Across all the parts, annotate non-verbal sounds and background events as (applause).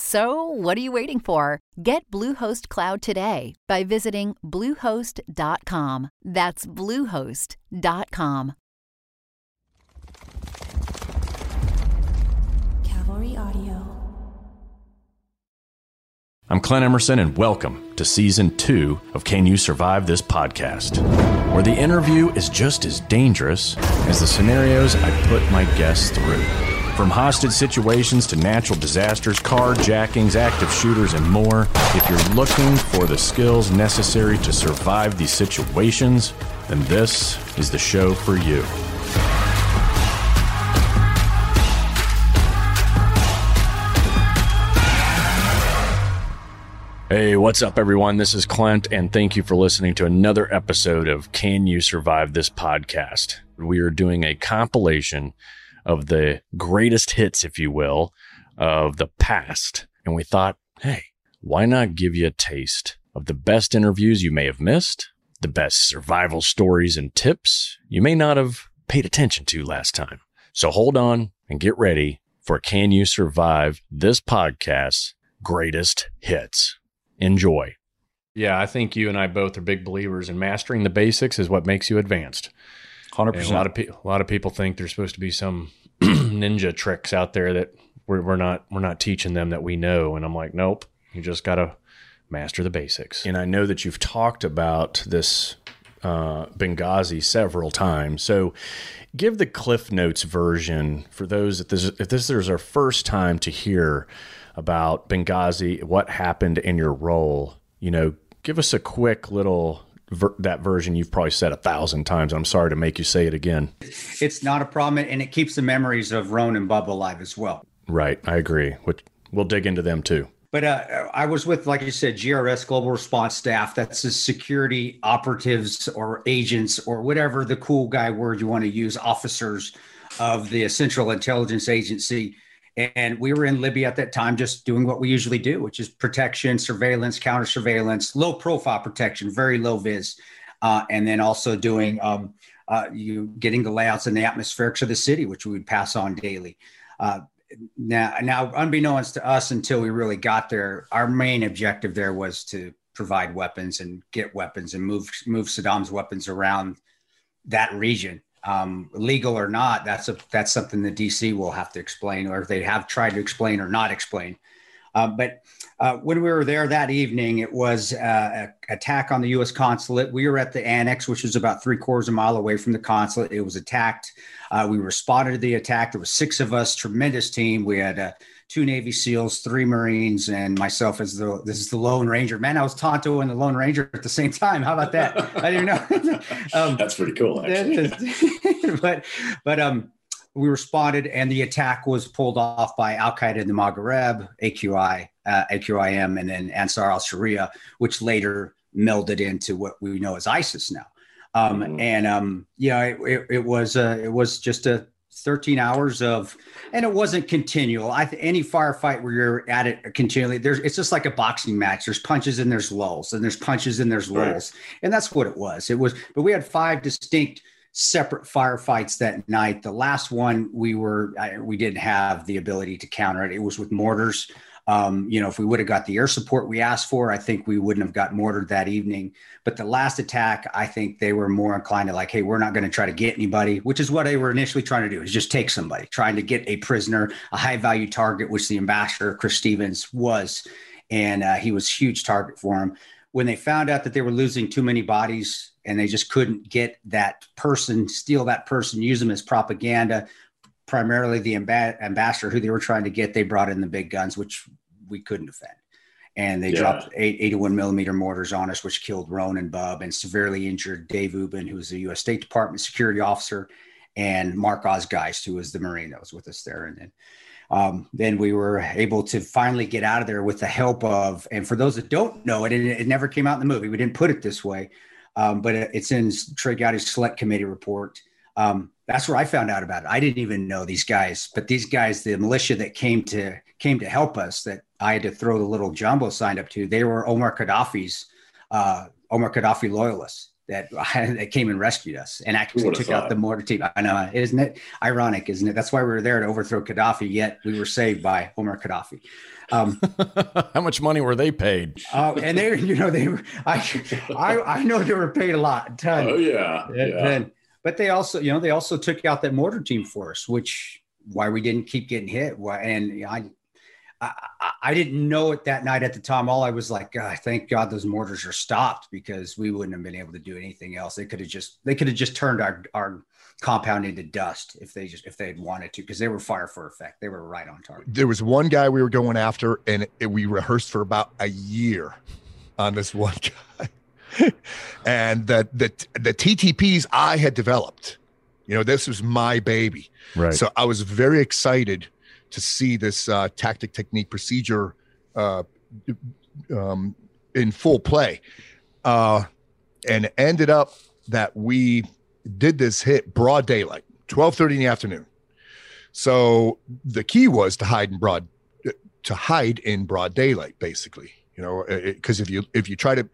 So, what are you waiting for? Get Bluehost Cloud today by visiting Bluehost.com. That's Bluehost.com. Cavalry Audio. I'm Clint Emerson, and welcome to season two of Can You Survive This Podcast, where the interview is just as dangerous as the scenarios I put my guests through. From hostage situations to natural disasters, carjackings, active shooters, and more, if you're looking for the skills necessary to survive these situations, then this is the show for you. Hey, what's up, everyone? This is Clint, and thank you for listening to another episode of Can You Survive This Podcast? We are doing a compilation of the greatest hits, if you will, of the past. And we thought, hey, why not give you a taste of the best interviews you may have missed, the best survival stories and tips you may not have paid attention to last time? So hold on and get ready for Can You Survive This Podcast's greatest hits. Enjoy. Yeah, I think you and I both are big believers in mastering the basics is what makes you advanced. Hundred And a lot percent. of pe- a lot of people think there's supposed to be some (clears throat) ninja tricks out there that we're, we're not we're not teaching them that we know. And I'm like, nope, you just gotta master the basics. And I know that you've talked about this uh, Benghazi several times. So give the Cliff Notes version for those that this if this is our first time to hear about Benghazi, what happened in your role. You know, give us a quick little. Ver- that version you've probably said a thousand times. I'm sorry to make you say it again. It's not a problem, and it keeps the memories of Rone and Bubba alive as well. Right, I agree. Which we'll dig into them too. But uh, I was with, like you said, GRS Global Response Staff. That's the security operatives or agents or whatever the cool guy word you want to use, officers of the Central Intelligence Agency. And we were in Libya at that time, just doing what we usually do, which is protection, surveillance, counter surveillance, low profile protection, very low vis, uh, and then also doing um, uh, you getting the layouts and the atmospherics of the city, which we would pass on daily. Uh, now, now, unbeknownst to us, until we really got there, our main objective there was to provide weapons and get weapons and move move Saddam's weapons around that region, um, legal or not. That's a that's something the DC will have to explain, or if they have tried to explain or not explain. Uh, but uh, when we were there that evening, it was uh, a attack on the U.S. consulate. We were at the annex, which was about three quarters of a mile away from the consulate. It was attacked. Uh, we responded to the attack. There was six of us, tremendous team. We had uh, two Navy SEALs, three Marines, and myself as the this is the Lone Ranger. Man, I was Tonto and the Lone Ranger at the same time. How about that? I didn't know. (laughs) um, That's pretty cool, is- (laughs) but but um we responded and the attack was pulled off by Al Qaeda in the Maghreb, AQI, uh, AQIM, and then Ansar al Sharia, which later melded into what we know as ISIS now. Um, Mhm. And um, yeah, it, it, it was uh, it was just a 13 hours of, and it wasn't continual. I th- any firefight where you're at it continually, there's it's just like a boxing match. There's punches and there's lulls, and there's punches and there's Right. lulls, and that's what it was. It was, but we had five distinct separate firefights that night. The last one we were I, we didn't have the ability to counter it. It was with mortars. Um, you know, if we would have got the air support we asked for, I think we wouldn't have got mortared that evening. But the last attack, I think they were more inclined to like, hey, we're not going to try to get anybody, which is what they were initially trying to do, is just take somebody, trying to get a prisoner, a high value target, which the ambassador Chris Stevens was, and uh, he was a huge target for him. When they found out that they were losing too many bodies and they just couldn't get that person, steal that person, use them as propaganda, primarily the amba- ambassador who they were trying to get, they brought in the big guns, which we couldn't defend. And they Yeah. dropped eight, 81 millimeter mortars on us, which killed Rone and Bub and severely injured Dave Ubben, who was the U.S. State Department security officer, and Mark Oz Geist, who was the Marine that was with us there. And then, um, then we were able to finally get out of there with the help of, and for those that don't know it, it, it never came out in the movie. We didn't put it this way, um, but it- it's in Trey Gowdy's Select Committee report. Um, that's where I found out about it. I didn't even know these guys, but these guys, the militia that came to came to help us, that I had to throw the little jumbo sign up to, they were Omar Gaddafi's uh, Omar Gaddafi loyalists that (laughs) that came and rescued us and actually would've took out the mortar team. I know, isn't it ironic? Isn't it? That's why we were there to overthrow Gaddafi. Yet we were saved by Omar Gaddafi. Um, (laughs) How much money were they paid? uh, and they, (laughs) you know, they were. I, I, I know they were paid a lot, a ton. Oh yeah, And- yeah. and- but they also, you know, they also took out that mortar team for us, which why we didn't keep getting hit. Why, and I, I, I- didn't know it that night at the time. All I was like, God, thank God those mortars are stopped because we wouldn't have been able to do anything else. They could have just, they could have just turned our our compound into dust if they just if they had wanted to because they were fire for effect. They were right on target. there was one guy we were going after, and it, we rehearsed for about a year on this one guy. (laughs) and the, the the TTPs I had developed, you know, this was my baby. Right. So I was very excited to see this uh, tactic, technique, procedure uh, um, in full play, uh, and it ended up that we did this hit broad daylight, twelve thirty in the afternoon. So the key was to hide in broad to hide in broad daylight, basically. You know, because if you if you try to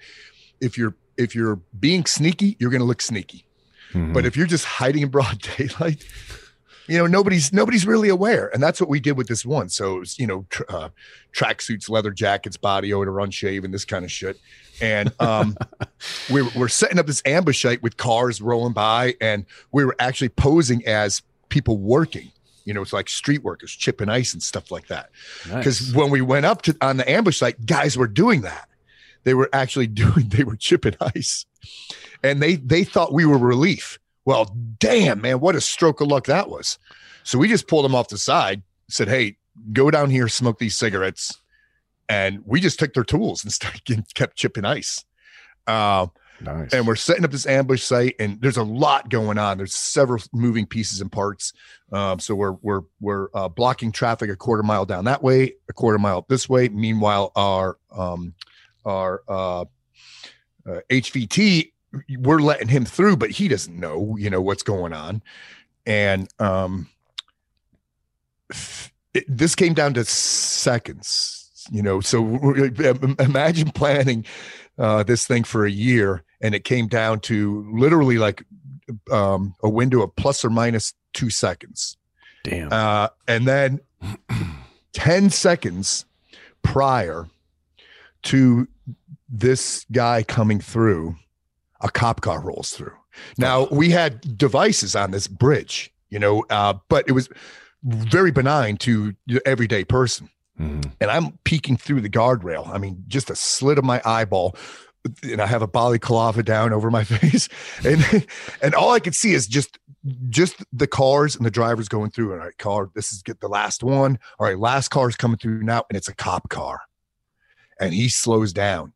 if you're if you're being sneaky, you're going to look sneaky. Mhm. But if you're just hiding in broad (laughs) daylight, you know nobody's nobody's really aware, and that's what we did with this one. So it was, you know, tr- uh, tracksuits, leather jackets, body odor, unshaven, this kind of shit. And um, (laughs) we were, we're setting up this ambush site with cars rolling by, and we were actually posing as people working. You know, it's like street workers, chipping ice and stuff like that because Nice. when we went up to on the ambush site, guys were doing that. They were actually (laughs) doing. They were chipping ice, and they they thought we were relief. Well, damn man, what a stroke of luck that was. So we just pulled them off the side, said, "Hey, go down here, smoke these cigarettes," and we just took their tools and (laughs) started getting, kept chipping ice. Uh, nice. and we're setting up this ambush site and there's a lot going on there's several moving pieces and parts um, so we're we're we're uh, blocking traffic a quarter mile down that way a quarter mile up this way meanwhile our um our uh, uh hvt we're letting him through but he doesn't know you know what's going on and um it, this came down to seconds you know so (laughs) imagine planning uh, this thing for a year, and it came down to literally like um, a window of plus or minus two seconds. Damn. Uh, and then (clears throat) 10 seconds prior to this guy coming through, a cop car rolls through. Now, we had devices on this bridge, you know, uh, but it was very benign to the everyday person Mhm. and I'm peeking through the guardrail. I mean, just a slit of my eyeball, and I have a balaclava down over my (laughs) face, and and all I could see is just just the cars and the drivers going through. All right, car, this is get the last one. All right, last car is coming through now, and it's a cop car, and he slows down,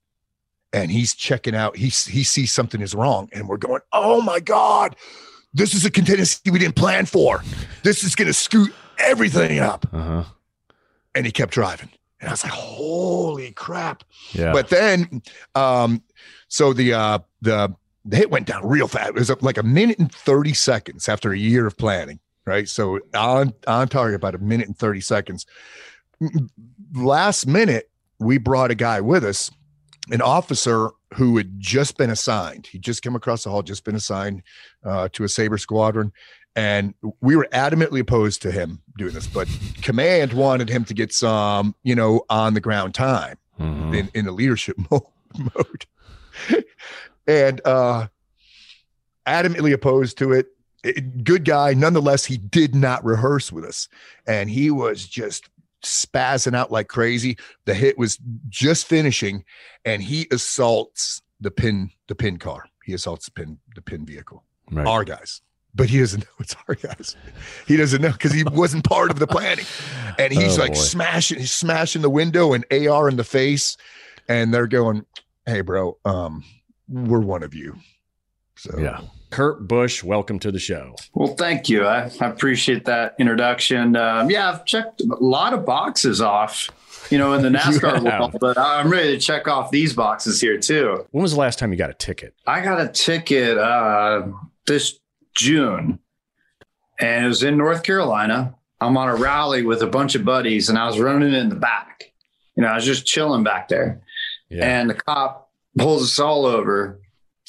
and he's checking out. He he sees something is wrong, and we're going, oh my god. This is a contingency we didn't plan for. This is going to scoot everything up Uh-huh. and he kept driving. And I was like, holy crap. Yeah. But then um, so the uh the the hit went down real fast. It was like a minute and 30 seconds after a year of planning, right? So on on target about a minute and 30 seconds. Last minute, we brought a guy with us, an officer who had just been assigned. He just came across the hall, just been assigned uh, to a Saber squadron. And we were adamantly opposed to him doing this, but command wanted him to get some, you know, on the ground time Mhm. in, in a leadership (laughs) mo- mode. and uh adamantly opposed to it. It- Good guy. Nonetheless, he did not rehearse with us. And he was just spazzing out like crazy. The hit was just finishing, and he assaults the pin, the pin car. He assaults the pin, the pin vehicle. Right. Our guys. but he doesn't know. it's our guys. He doesn't know because he (laughs) wasn't part of the planning. And he's Oh, like boy. smashing, he's smashing the window and AR in the face. And they're going, Hey, bro, um, we're one of you. So Yeah. Kurt Busch, welcome to the show. Well, thank you. I, I appreciate that introduction. Um, yeah, I've checked a lot of boxes off, you know, in the (laughs) NASCAR world, but I'm ready to check off these boxes here too. When was the last time you got a ticket? I got a ticket uh, this June, and it was in North Carolina. I'm on a rally with a bunch of buddies, and I was running in the back. You know, I was just chilling back there, Yeah. and the cop pulls us all over,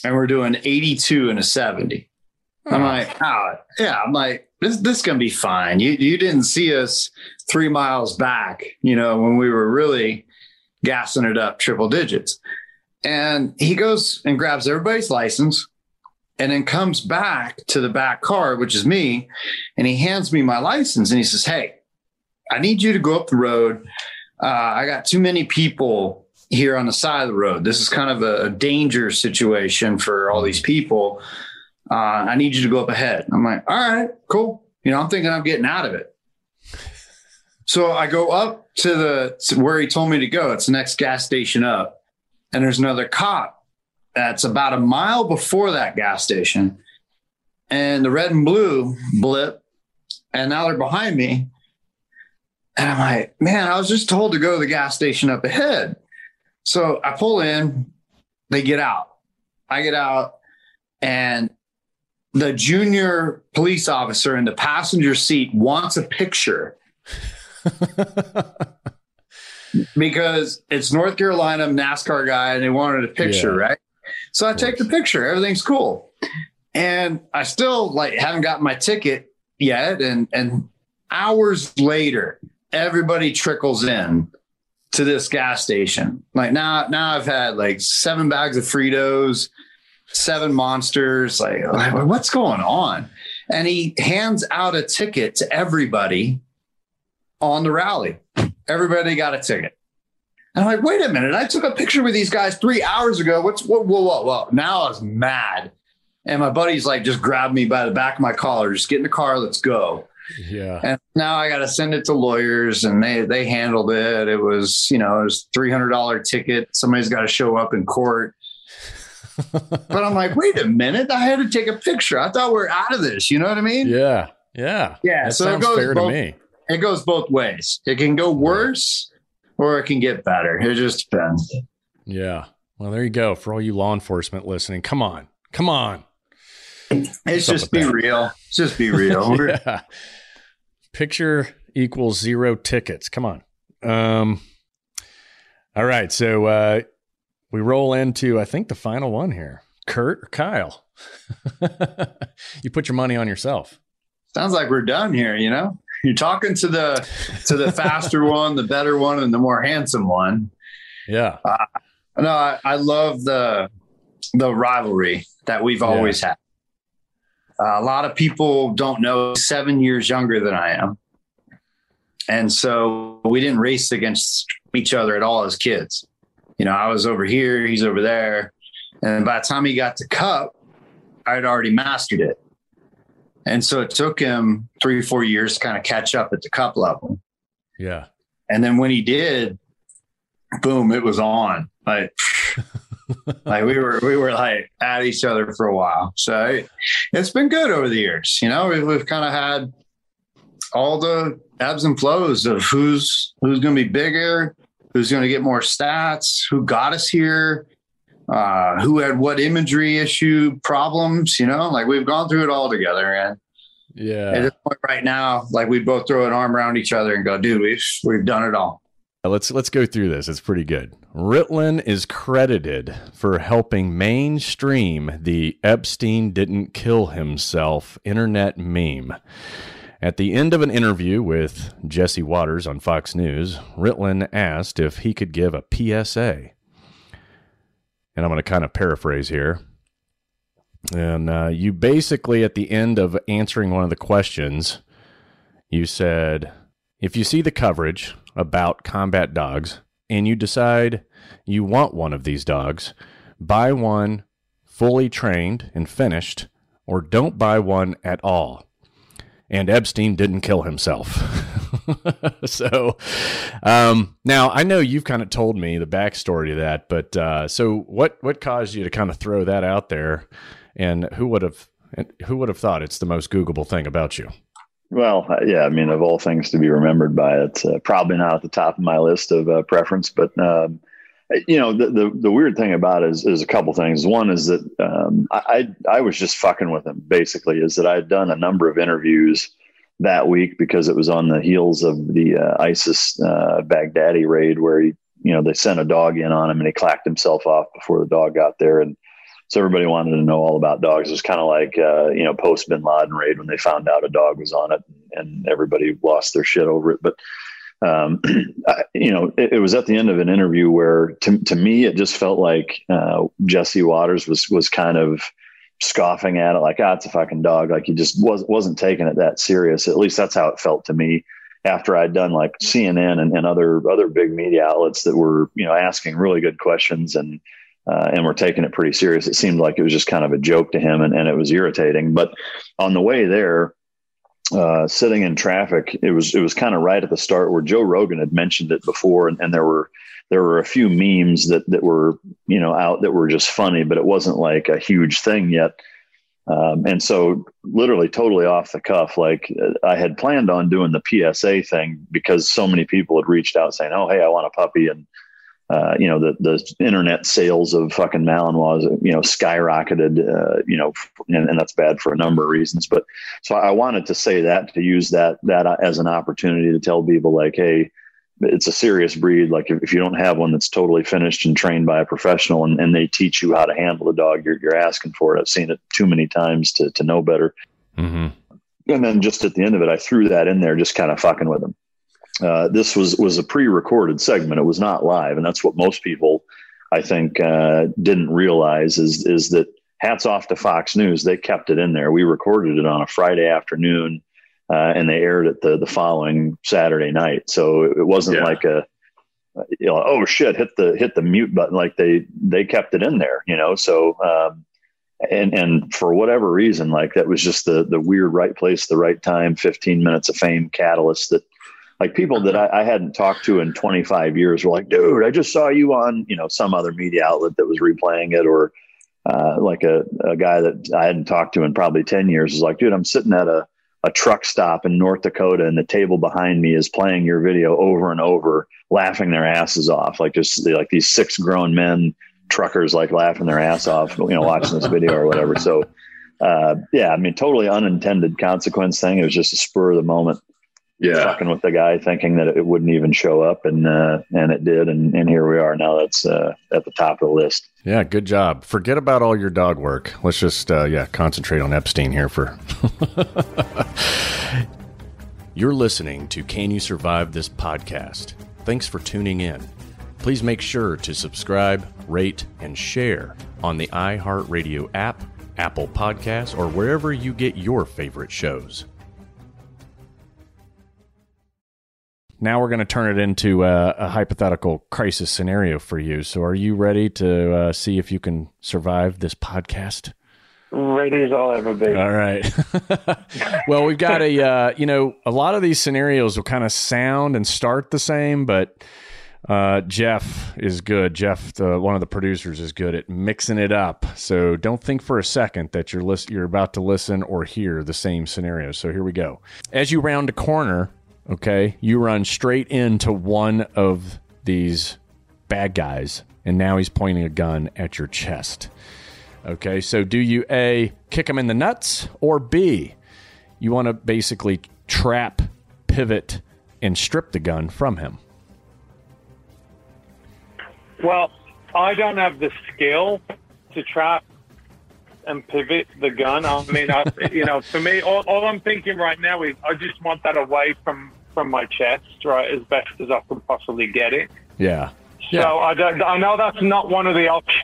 and we're doing 82 and a 70. I'm like, oh, yeah. I'm like, this this is gonna be fine. You you didn't see us three miles back, you know, when we were really gassing it up triple digits. And he goes and grabs everybody's license and then comes back to the back car, which is me, and he hands me my license and he says, Hey, I need you to go up the road. Uh, I got too many people here on the side of the road. This is kind of a, a danger situation for all these people. Uh, I need you to go up ahead. I'm like, all right, cool. You know, I'm thinking I'm getting out of it. So I go up to the to where he told me to go. It's the next gas station up. And there's another cop that's about a mile before that gas station. And the red and blue blip. And now they're behind me. And I'm like, man, I was just told to go to the gas station up ahead. So I pull in, they get out. I get out, and the junior police officer in the passenger seat wants a picture (laughs) because it's North Carolina NASCAR guy and they wanted a picture, Yeah. right? So I take the picture, everything's cool. And I still like haven't gotten my ticket yet. And and hours later, everybody trickles in to this gas station. Like now, now I've had like seven bags of Fritos, seven monsters. Like, like, what's going on? And he hands out a ticket to everybody on the rally. Everybody got a ticket. And I'm like, wait a minute. I took a picture with these guys three hours ago. What's whoa, whoa, whoa, whoa. Now I was mad. And my buddy's like, just grabbed me by the back of my collar, just get in the car, let's go. Yeah. And now I got to send it to lawyers, and they they handled it. It was you know it was three hundred dollar ticket. Somebody's got to show up in court. (laughs) but I'm like, wait a minute! I had to take a picture. I thought we are out of this. You know what I mean? Yeah. Yeah. Yeah, That so it goes fair both- to me. It goes both ways. It can go worse, or it can get better. It just depends. Yeah. Well, there you go. For all you law enforcement listening, come on. Come on. It's up just be that? real. Just be (laughs) real. Yeah. Picture equals zero tickets. Come on. Um, all right. So uh, we roll into, I think, the final one here Kurt or Kyle? (laughs) you put your money on yourself. Sounds like we're done here. You know, you're talking to the to the faster (laughs) one, the better one, and the more handsome one. Yeah. No, I, I love the the rivalry that we've Yeah. always had. Uh, a lot of people don't know seven years younger than I am, and so we didn't race against each other at all as kids. You know, I was over here, he's over there, and by the time he got to Cup, I'd already mastered it. And so it took him three, or four years to kind of catch up at the Cup level. Yeah. And then when he did, boom, it was on. Like, (laughs) (laughs) like we were we were like at each other for a while. So it, it's been good over the years. You know, we've, we've kind of had all the ebbs and flows of who's who's going to be bigger, who's going to get more stats, who got us here, uh, who had what imagery issue problems. You know, like we've gone through it all together, and at Yeah. this point right now, like we both throw an arm around each other and go, "Dude, we've we've done it all." Let's let's go through this. It's pretty good. Ritland is credited for helping mainstream the Epstein didn't kill himself internet meme. At the end of an interview with Jesse Watters on Fox News, Ritland asked if he could give a PSA. And I'm going to kind of paraphrase here. And uh, you basically, at the end of answering one of the questions, you said, if you see the coverage about combat dogs and you decide you want one of these dogs, buy one fully trained and finished or don't buy one at all. And Epstein didn't kill himself. (laughs) so um, now I know you've kind of told me the backstory to that, but uh, so what what caused you to kind of throw that out there? And who would have who would have thought it's the most Googleable thing about you? Well, uh, yeah, I mean, of all things to be remembered by, it's uh, probably not at the top of my list of uh, preference. But um, you know, the, the, the weird thing about it is, is a couple things. One is that um, I I was just fucking with him. Basically, is that I had done a number of interviews that week because it was on the heels of the uh, ISIS uh, Baghdadi raid, where he you know they sent a dog in on him and he clacked himself off before the dog got there and so everybody wanted to know all about dogs. It was kind of like, uh, you know, post Bin Laden raid when they found out a dog was on it and everybody lost their shit over it. But, um, (clears throat) I, you know, it, it, was at the end of an interview where to, to me, it just felt like uh, Jesse Watters was, was kind of scoffing at it like, ah, it's a fucking dog. Like he just was, wasn't taking it that serious. At least that's how it felt to me after I'd done like CNN and, and other, other big media outlets that were, you know, asking really good questions and, uh, and we're taking it pretty serious. It seemed like it was just kind of a joke to him, and, and it was irritating. But on the way there, uh, sitting in traffic, it was it was kind of right at the start where Joe Rogan had mentioned it before, and, and there were there were a few memes that that were you know out that were just funny, but it wasn't like a huge thing yet. Um, and so, literally, totally off the cuff, like I had planned on doing the PSA thing because so many people had reached out saying, "Oh, hey, I want a puppy," and uh, you know, the, the internet sales of fucking Malinois, you know, skyrocketed, uh, you know, and, and, that's bad for a number of reasons. But so I wanted to say that to use that, that as an opportunity to tell people like, Hey, it's a serious breed. Like if, if you don't have one that's totally finished and trained by a professional and, and they teach you how to handle the dog, you're, you're asking for it. I've seen it too many times to, to know better. Mm-hmm. And then just at the end of it, I threw that in there, just kind of fucking with them. Uh, this was was a pre-recorded segment. It was not live, and that's what most people, I think, uh, didn't realize is is that hats off to Fox News. They kept it in there. We recorded it on a Friday afternoon, uh, and they aired it the the following Saturday night. So it wasn't yeah. like a you know, oh shit, hit the hit the mute button. Like they they kept it in there, you know. So um, and and for whatever reason, like that was just the the weird right place, the right time, fifteen minutes of fame catalyst that like people that I, I, hadn't talked to in 25 years were like, dude, I just saw you on, you know, some other media outlet that was replaying it or uh, like a, a guy that I hadn't talked to in probably 10 years was like, dude, I'm sitting at a, a truck stop in North Dakota and the table behind me is playing your video over and over, laughing their asses off. Like just like these six grown men truckers, like laughing their ass off, you know, watching this video or whatever. So, uh, yeah, I mean, totally unintended consequence thing. It was just a spur of the moment yeah. fucking with the guy, thinking that it wouldn't even show up, and uh, and it did, and, and here we are. Now that's uh, at the top of the list. Yeah, good job. Forget about all your dog work. Let's just uh, yeah concentrate on Epstein here for. (laughs) You're listening to Can You Survive This podcast. Thanks for tuning in. Please make sure to subscribe, rate, and share on the iHeartRadio app, Apple Podcasts, or wherever you get your favorite shows. Now we're going to turn it into a, a, hypothetical crisis scenario for you. So, are you ready to uh, see if you can survive this podcast? Ready as I'll ever be. All right. (laughs) well, we've got a, uh, you know, a lot of these scenarios will kind of sound and start the same, but uh, Jeff is good. Jeff, the, one of the producers, is good at mixing it up. So don't think for a second that you're list- you're about to listen or hear the same scenario. So here we go. As you round a corner, Okay. You run straight into one of these bad guys, and now he's pointing a gun at your chest. Okay. So do you A, kick him in the nuts, or B, you want to basically trap, pivot, and strip the gun from him? Well, I don't have the skill to trap and pivot the gun. I mean, I, you know, for me, all, all, I'm thinking right now is I just want that away from from my chest, right, as best as I can possibly get it. Yeah. So yeah. I don't. I know that's not one of the options.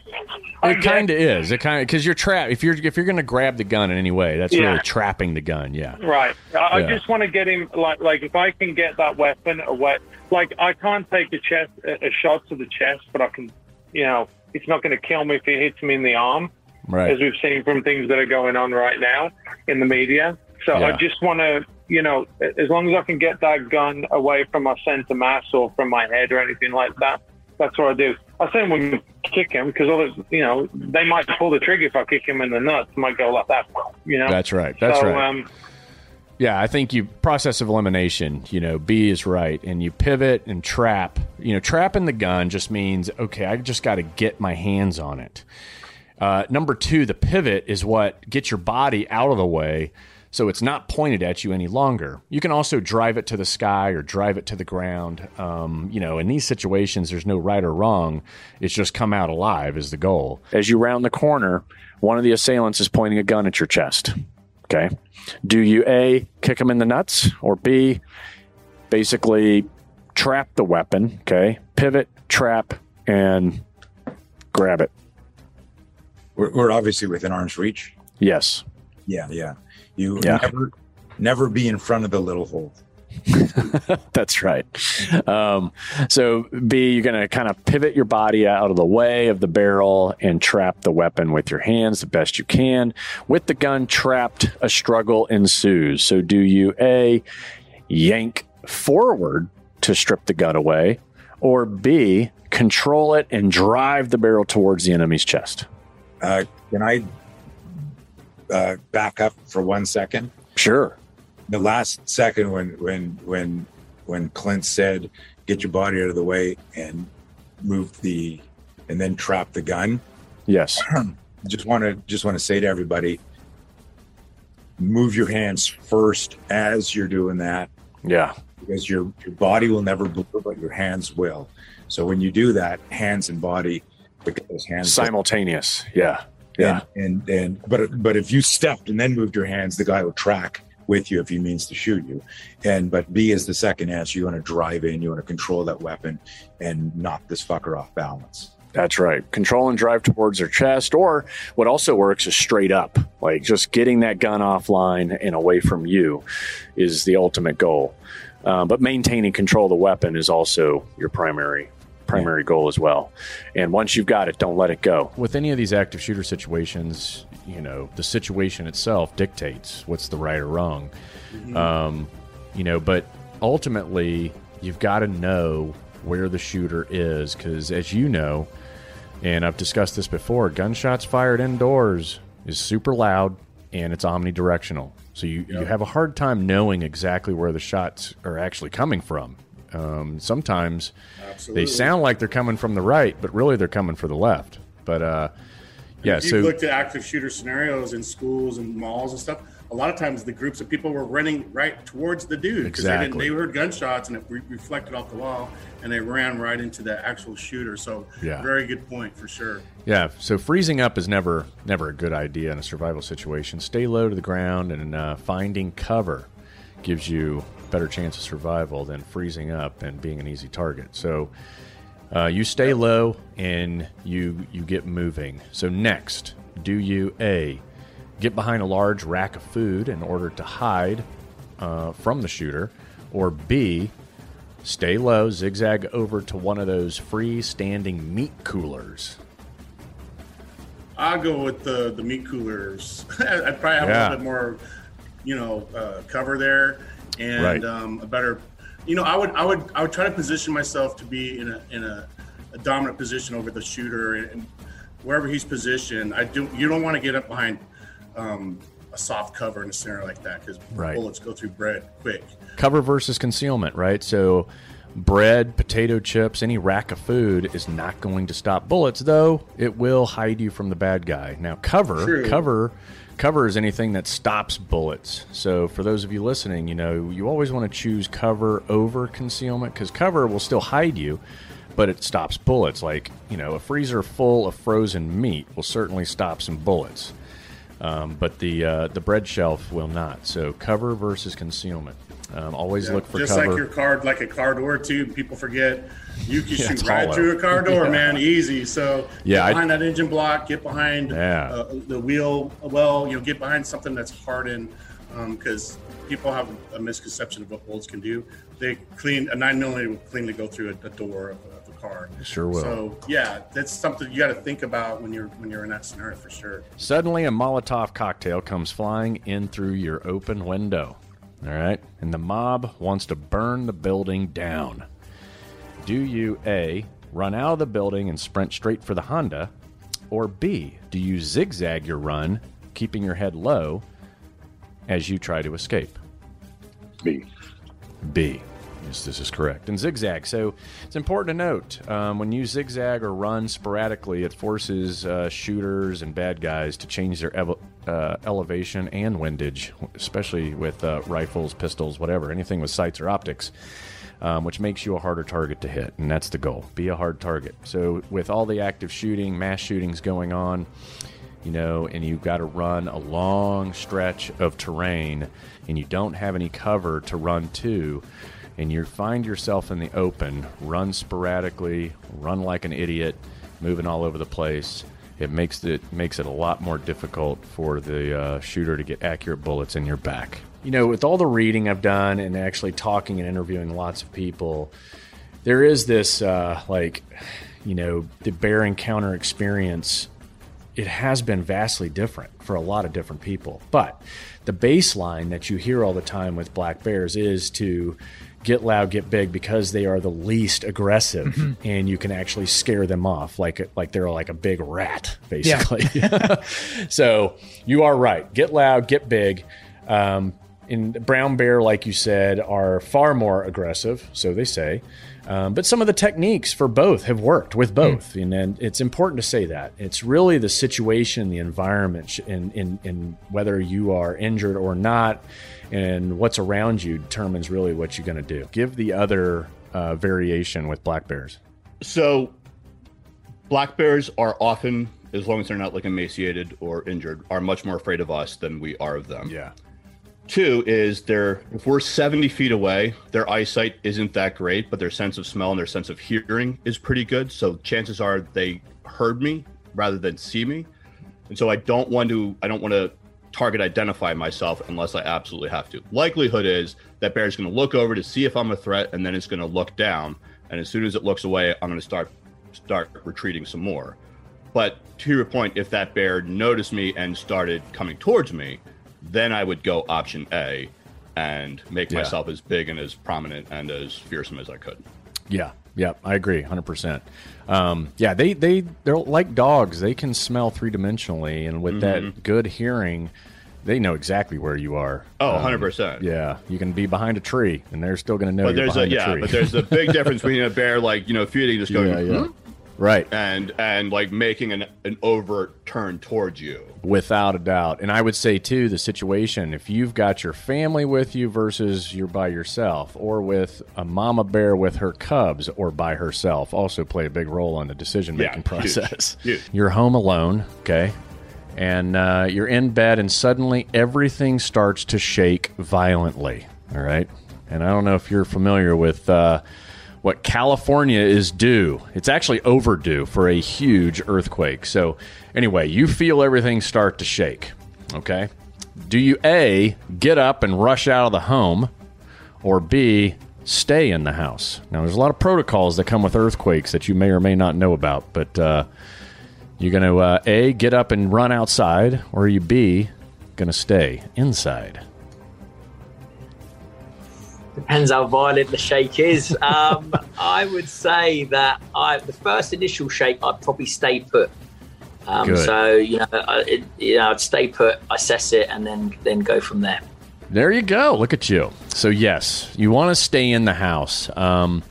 It kind of is. It kind of because you're trapped. If you're if you're going to grab the gun in any way, that's yeah. really trapping the gun. Yeah. Right. I, yeah. I, just want to get him like like if I can get that weapon away. Like I can't take a chest a, a shot to the chest, but I can. You know, it's not going to kill me if it hits me in the arm. Right. as we've seen from things that are going on right now in the media. So I just want to, you know, as long as I can get that gun away from my center mass or from my head or anything like that, that's what I do. I say when we kick him because, you know, they might pull the trigger if I kick him in the nuts. It might go like that, you know. That's right. That's so, right. Um, Yeah, I think you process of elimination, you know, B is right. And you pivot and trap. You know, trapping the gun just means, okay, I just got to get my hands on it. Uh, number two, the pivot is what gets your body out of the way so it's not pointed at you any longer. You can also drive it to the sky or drive it to the ground. Um, you know, in these situations, there's no right or wrong. It's just come out alive is the goal. As you round the corner, one of the assailants is pointing a gun at your chest. Okay. Do you A, kick him in the nuts, or B, basically trap the weapon? Okay. Pivot, trap, and grab it. We're, we're obviously within arm's reach. Yes. Yeah, yeah. You Yeah. never, never be in front of the little hole. (laughs) That's right. Um, so, B, you're going to kind of pivot your body out of the way of the barrel and trap the weapon with your hands the best you can. With the gun trapped, a struggle ensues. So, do you A, yank forward to strip the gun away, or B, control it and drive the barrel towards the enemy's chest? Uh, can I uh, back up for one second? Sure. The last second when when when when Clint said, "Get your body out of the way and move the, and then trap the gun." Yes. (clears throat) just want to just want to say to everybody, move your hands first as you're doing that Yeah. because your your body will never move, but your hands will. So when you do that, hands and body, because hands Simultaneous. Yeah. Yeah. and, and and but but if you stepped and then moved your hands, the guy will track with you if he means to shoot you. And but B is the second answer. You want to drive in, you want to control that weapon and knock this fucker off balance. That's right. Control and drive towards their chest. Or what also works is straight up. Like just getting that gun offline and away from you is the ultimate goal. Uh, but maintaining control of the weapon is also your primary primary goal as well. And once you've got it, don't let it go. With any of these active shooter situations, you know, the situation itself dictates what's the right or wrong. Um, you know, but ultimately, you've got to know where the shooter is because, as you know, and I've discussed this before, gunshots fired indoors is super loud and it's omnidirectional. So you, you have a hard time knowing exactly where the shots are actually coming from. Um, sometimes they sound like they're coming from the right, but really they're coming from the left. But uh, yeah, if you so looked at active shooter scenarios in schools and malls and stuff, a lot of times the groups of people were running right towards the dude because they, Exactly. they heard gunshots and it re- reflected off the wall and they ran right into the actual shooter. So, Yeah. very good point for sure. Yeah, so freezing up is never never a good idea in a survival situation. Stay low to the ground, and uh, finding cover gives you better chance of survival than freezing up and being an easy target. So uh, you stay low and you you get moving. So next, do you a get behind a large rack of food in order to hide uh, from the shooter, or b stay low, zigzag over to one of those freestanding meat coolers. I'll go with the the meat coolers. (laughs) I'd probably have Yeah. a little bit more, you know, uh, cover there and Right. um, a better. You know, I would I would I would try to position myself to be in a in a, a dominant position over the shooter and, and wherever he's positioned. I do. You don't want to get up behind um, a soft cover in a center like that because Right. bullets go through bread quick. cover versus concealment, right? So, bread, potato chips, any rack of food is not going to stop bullets, though it will hide you from the bad guy. Now, cover, True. cover, cover is anything that stops bullets. So, for those of you listening, you know, you always want to choose cover over concealment because cover will still hide you. But it stops bullets. Like, you know, a freezer full of frozen meat will certainly stop some bullets. Um, but the uh, the bread shelf will not. So cover versus concealment. Um, always Yeah, look for just cover. like your card, like a car door too. People forget you can Yeah, shoot right hollow. through a car door, Yeah. man, easy. So Yeah, get I- behind that engine block, get behind Yeah. uh, the wheel. Well, you know, get behind something that's hardened because people have a misconception of what bullets can do. They clean a nine millimeter will cleanly go through a, a door of, of a car. Sure will. So yeah, that's something you got to think about when you're when you're in that scenario for sure. Suddenly, a Molotov cocktail comes flying in through your open window. All right. And the mob wants to burn the building down. Do you A, run out of the building and sprint straight for the Honda? Or B, do you zigzag your run, keeping your head low as you try to escape? B. B. Yes, this is correct. And zigzag. So it's important to note um, when you zigzag or run sporadically, it forces uh, shooters and bad guys to change their evo- uh, elevation and windage, especially with uh, rifles, pistols, whatever, anything with sights or optics. Um, which makes you a harder target to hit, and that's the goal. Be a hard target. So, with all the active shooting, mass shootings going on, you know, and you've got to run a long stretch of terrain, and you don't have any cover to run to, and you find yourself in the open, run sporadically, run like an idiot, moving all over the place. It makes it makes it a lot more difficult for the uh, shooter to get accurate bullets in your back. You know, with all the reading I've done and actually talking and interviewing lots of people, there is this uh, like, you know, the bear encounter experience it has been vastly different for a lot of different people. But the baseline that you hear all the time with black bears is to get loud, get big because they are the least aggressive and you can actually scare them off like like they're like a big rat basically. (laughs) (laughs) so you are right. Get loud, get big. Um, and brown bear, like you said, are far more aggressive, so they say. Um, but some of the techniques for both have worked with both, and, and it's important to say that it's really the situation, the environment, and in, in whether you are injured or not, and what's around you determines really what you're going to do. Give the other uh, variation with black bears. So, black bears are often, as long as they're not like emaciated or injured, are much more afraid of us than we are of them. Yeah. Two is they're if we're 70 feet away, their eyesight isn't that great, but their sense of smell and their sense of hearing is pretty good. So chances are they heard me rather than see me. And so I don't want to I don't want to target identify myself unless I absolutely have to. Likelihood is that bear is going to look over to see if I'm a threat and then it's going to look down and as soon as it looks away, I'm going to start start retreating some more. But to your point, if that bear noticed me and started coming towards me, then I would go option A and make Yeah. myself as big and as prominent and as fearsome as I could. Yeah, yeah, I agree, hundred percent. Um, yeah, they they they're like dogs. They can smell three dimensionally, and with Mhm. that good hearing, they know exactly where you are. Oh, Um, 100%. Yeah, you can be behind a tree, and they're still going to know. but you're there's a yeah, tree. but there's a big (laughs) difference between a bear like you know feeding just going Yeah, yeah. "Hmm?" Right and and like making an an overt turn towards you. without a doubt. And I would say too, the situation if you've got your family with you versus you're by yourself, or with a mama bear with her cubs, or by herself, also play a big role in the decision making Yeah, huge, process. (laughs) huge. You're home alone, okay, and uh, you're in bed, and suddenly everything starts to shake violently. All right, and I don't know if you're familiar with. Uh, what California is due. It's actually overdue for a huge earthquake. So, anyway, you feel everything start to shake. Okay. Do you A, get up and rush out of the home, or B, stay in the house? Now, there's a lot of protocols that come with earthquakes that you may or may not know about, but uh, you're going to uh, A, get up and run outside, or you B, going to stay inside? Depends how violent the shake is. Um, (laughs) I would say that I, the first initial shake, I'd probably stay put. Um, so you know, I, it, you know, I'd stay put, assess it, and then then go from there. There you go. Look at you. So, yes, you want to stay in the house. Um,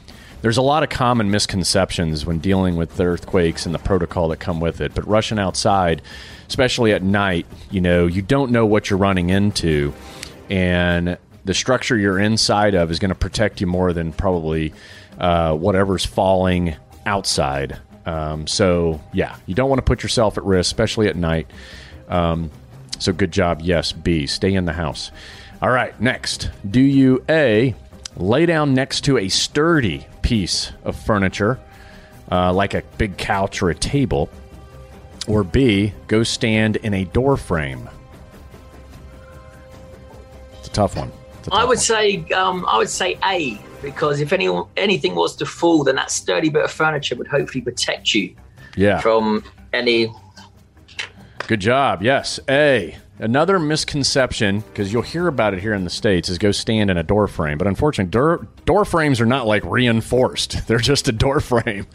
there's a lot of common misconceptions when dealing with earthquakes and the protocol that come with it. But rushing outside, especially at night, you know, you don't know what you're running into. And the structure you're inside of is going to protect you more than probably uh, whatever's falling outside. Um, so, yeah, you don't want to put yourself at risk, especially at night. Um, so, good job. Yes, B, stay in the house. All right, next. Do you A, lay down next to a sturdy piece of furniture, uh, like a big couch or a table, or B, go stand in a door frame? It's a tough one. I would one. say um, I would say A because if any anything was to fall, then that sturdy bit of furniture would hopefully protect you Yeah. from any. Good job. Yes. A. Another misconception, because you'll hear about it here in the States, is go stand in a door frame. But unfortunately, door, door frames are not like reinforced, (laughs) they're just a door frame.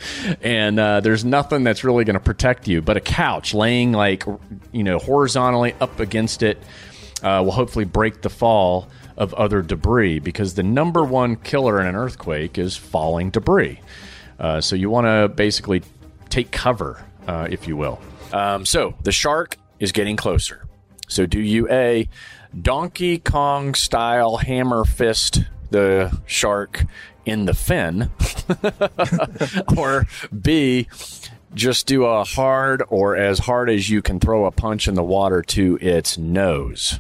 And uh, there's nothing that's really going to protect you. But a couch laying like, you know, horizontally up against it uh, will hopefully break the fall of other debris because the number one killer in an earthquake is falling debris. Uh, so you want to basically take cover, uh, if you will. Um, so the shark is getting closer. So do you a Donkey Kong style hammer fist the shark in the fin, (laughs) or B just do a hard or as hard as you can throw a punch in the water to its nose?